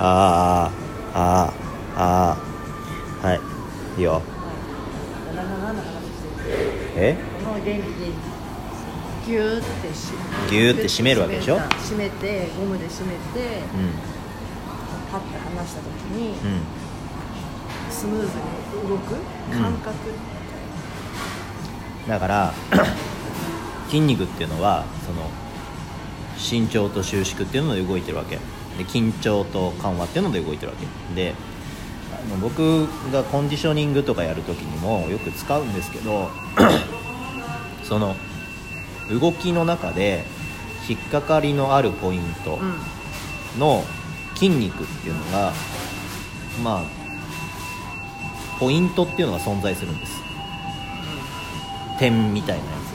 あーあーあーはいいいよなな何の話してるえこの元気にギューってしギューって締めるわけでしょ締めてゴムで締めてうパッて離した時にうんスムーズに動くうん感覚、だから筋肉っていうのはその伸長と収縮っていうので動いてるわけで緊張と緩和っていうので動いてるわけ。であの僕がコンディショニングとかやるときにもよく使うんですけど その動きの中で引っかかりのあるポイントうん。の筋肉っていうのがまあポイントっていうのが存在するんです。点みたいなやつ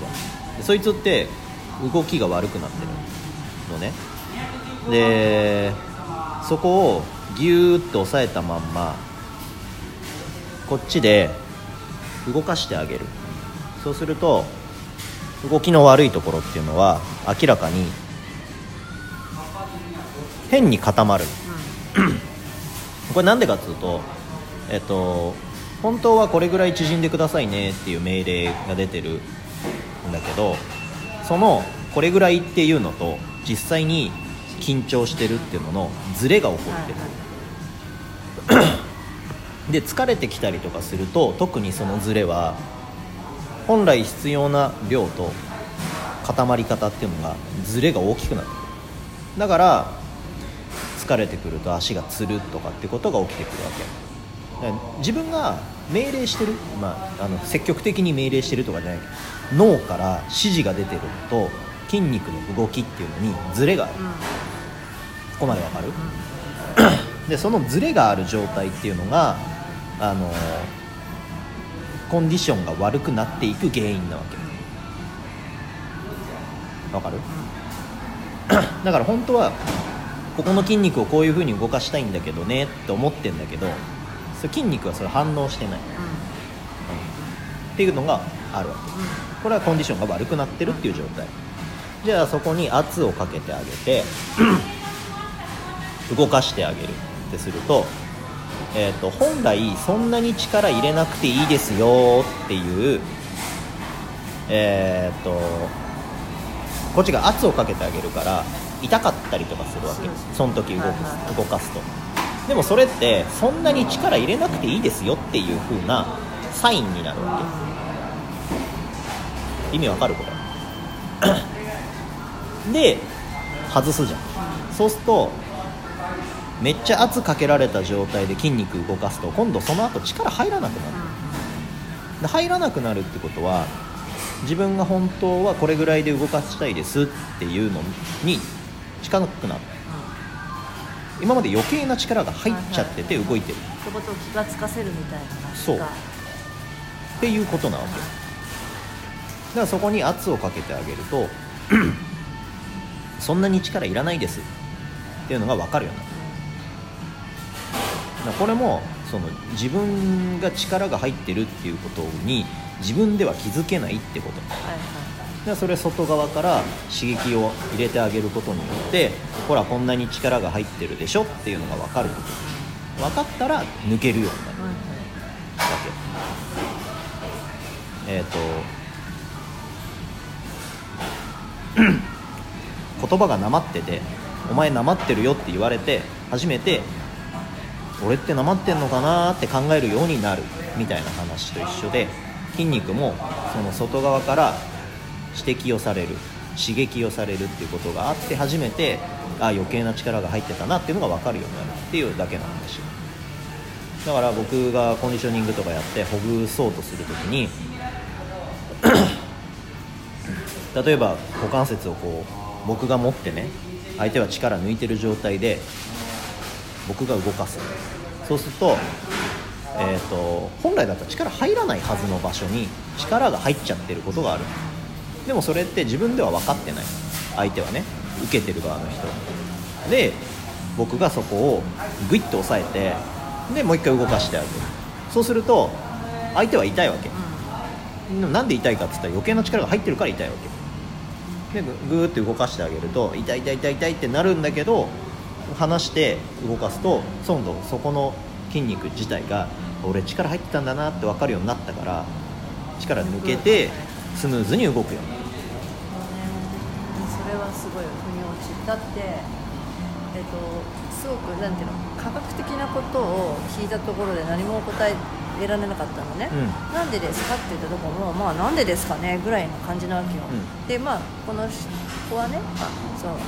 が。でそいつって動きが悪くなってるのねでそこをギューッと押さえたまんまこっちで動かしてあげる。そうすると動きの悪いところっていうのは明らかに変に固まる。これなんでかっつうとえっと本当はこれぐらい縮んでくださいねっていう命令が出てるんだけどそのこれぐらいっていうのと実際に緊張してるっていうののズレが起こはいってる、はい で疲れてきたりとかすると特にそのズレは本来必要な量と固まり方っていうのがズレが大きくなってくる。だから疲れてくると足がつるとかってことが起きてくるわけ。自分が命令してる、まあ、あの積極的に命令してるとかじゃない脳から指示が出てるのと筋肉の動きっていうのにズレがある。うん。ここまでわかる、でそのズレがある状態っていうのがあのコンディションが悪くなっていく原因なわけ。わかる？だから本当はここの筋肉をこういう風に動かしたいんだけどねって思ってんだけど筋肉はそれ反応してない。っていうのがあるわけ。これはコンディションが悪くなってるっていう状態じゃあそこに圧をかけてあげて 動かしてあげるってすると,、えー、と本来そんなに力入れなくていいですよっていうえっ、とこっちが圧をかけてあげるから痛かったりとかするわけ。その時動かす,、はいはい。動かすと。でもそれってそんなに力入れなくていいですよっていう風なサインになるわけ。意味わかるこれ？で外すじゃん。そうするとめっちゃ圧かけられた状態で筋肉動かすと今度その後力入らなくなる。で入らなくなるってことは自分が本当はこれぐらいで動かしたいですっていうのに近くなる。今まで余計な力が入っちゃってて動いてる。そこと気がつかせるみたいなそう。がっていうことなわけ。だからそこに圧をかけてあげるとそんなに力いらないです。っていうのが分かるようになるだからこれもその自分が力が入ってるっていうことに自分では気づけないってこと。はいはいでそれ外側から刺激を入れてあげることによってほらこんなに力が入ってるでしょっていうのが分かる。分かったら抜けるようになる。はいわけえっ、と言葉がなまってて「お前なまってるよ」って言われて初めて俺ってなまってんのかなって考えるようになるみたいな話と一緒で筋肉もその外側から指摘をされる刺激をされるっていうことがあって初めてあ余計な力が入ってたなっていうのが分かるようになるっていうだけの話。だから僕がコンディショニングとかやってほぐそうとするときに 例えば股関節をこう僕が持ってね相手は力抜いてる状態で僕が動かす。そうすると,、えー、と本来だったら力入らないはずの場所に力が入っちゃってることがある。でもそれって自分では分かってない。相手はね受けてる側の人。で僕がそこをグイッと押さえてでもう一回動かしてあげる。そうすると相手は痛いわけ。でもなんで痛いかって言ったら余計な力が入ってるから痛いわけでぐぐーって動かしてあげると痛い痛い痛い痛いってなるんだけど離して動かすと今度そこの筋肉自体が俺力入ってたんだなって分かるようになったから力抜けてスムーズに動くように。なるそれはすごい腑に落ちだってえっとすごくなんていうの科学的なことを聞いたところで何も答え得られなかったのね、うなんでですかって言ったところもまあなんでですかねぐらいの感じなわけよ、うん。でまあこの子はね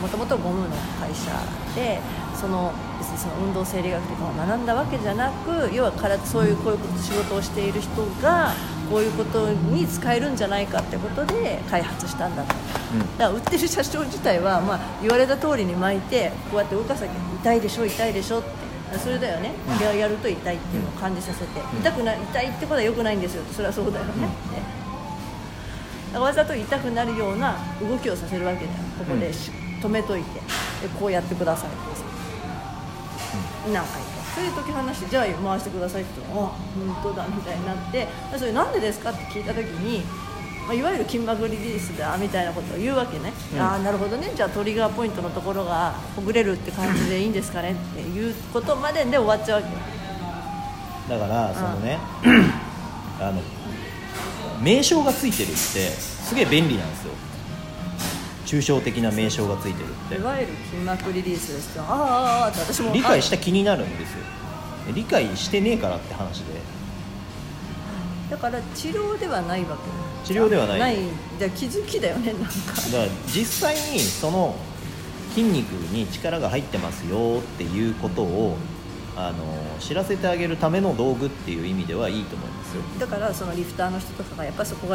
もともとゴムの会社でその別にその運動生理学とかを学んだわけじゃなく要はからそういうこういうこと仕事をしている人がこういうことに使えるんじゃないかってことで開発したんだと。うん。だから売ってる社長自体は、まあ、言われた通りに巻いてこうやって動かさなきゃ痛いでしょ痛いでしょってそれだよね、うん。ややると痛いっていうのを感じさせて、ん。痛くない痛いってことは良くないんですよそれはそうだよね、うん。わざと痛くなるような動きをさせるわけだよ。ここでし、止めといて。でこうやってください。ってさ何回か。それで解き放してじゃあ回してくださいって言ったらあ本当だみたいになって。それなんでですかって聞いた時に、まあ、いわゆる筋膜リリースだみたいなことを言うわけね、うん。ああなるほどね。じゃあトリガーポイントのところがほぐれるって感じでいいんですかねっていうことまでで終わっちゃうわけよ。だからそのね あの名称がついてるってすげえ便利なんですよ。抽象的な名称がついてるって。いわゆる筋膜リリースですけどああああああって私も理解した気になるんですよ。理解してねえからって話で。あだから治療ではないわけ。治療ではないない。じゃあ気づきだよねなんか。だから実際にその筋肉に力が入ってますよっていうことをあの知らせてあげるための道具っていう意味ではいいと思いますよ。だからそのリフターの人とかがやっぱりそこが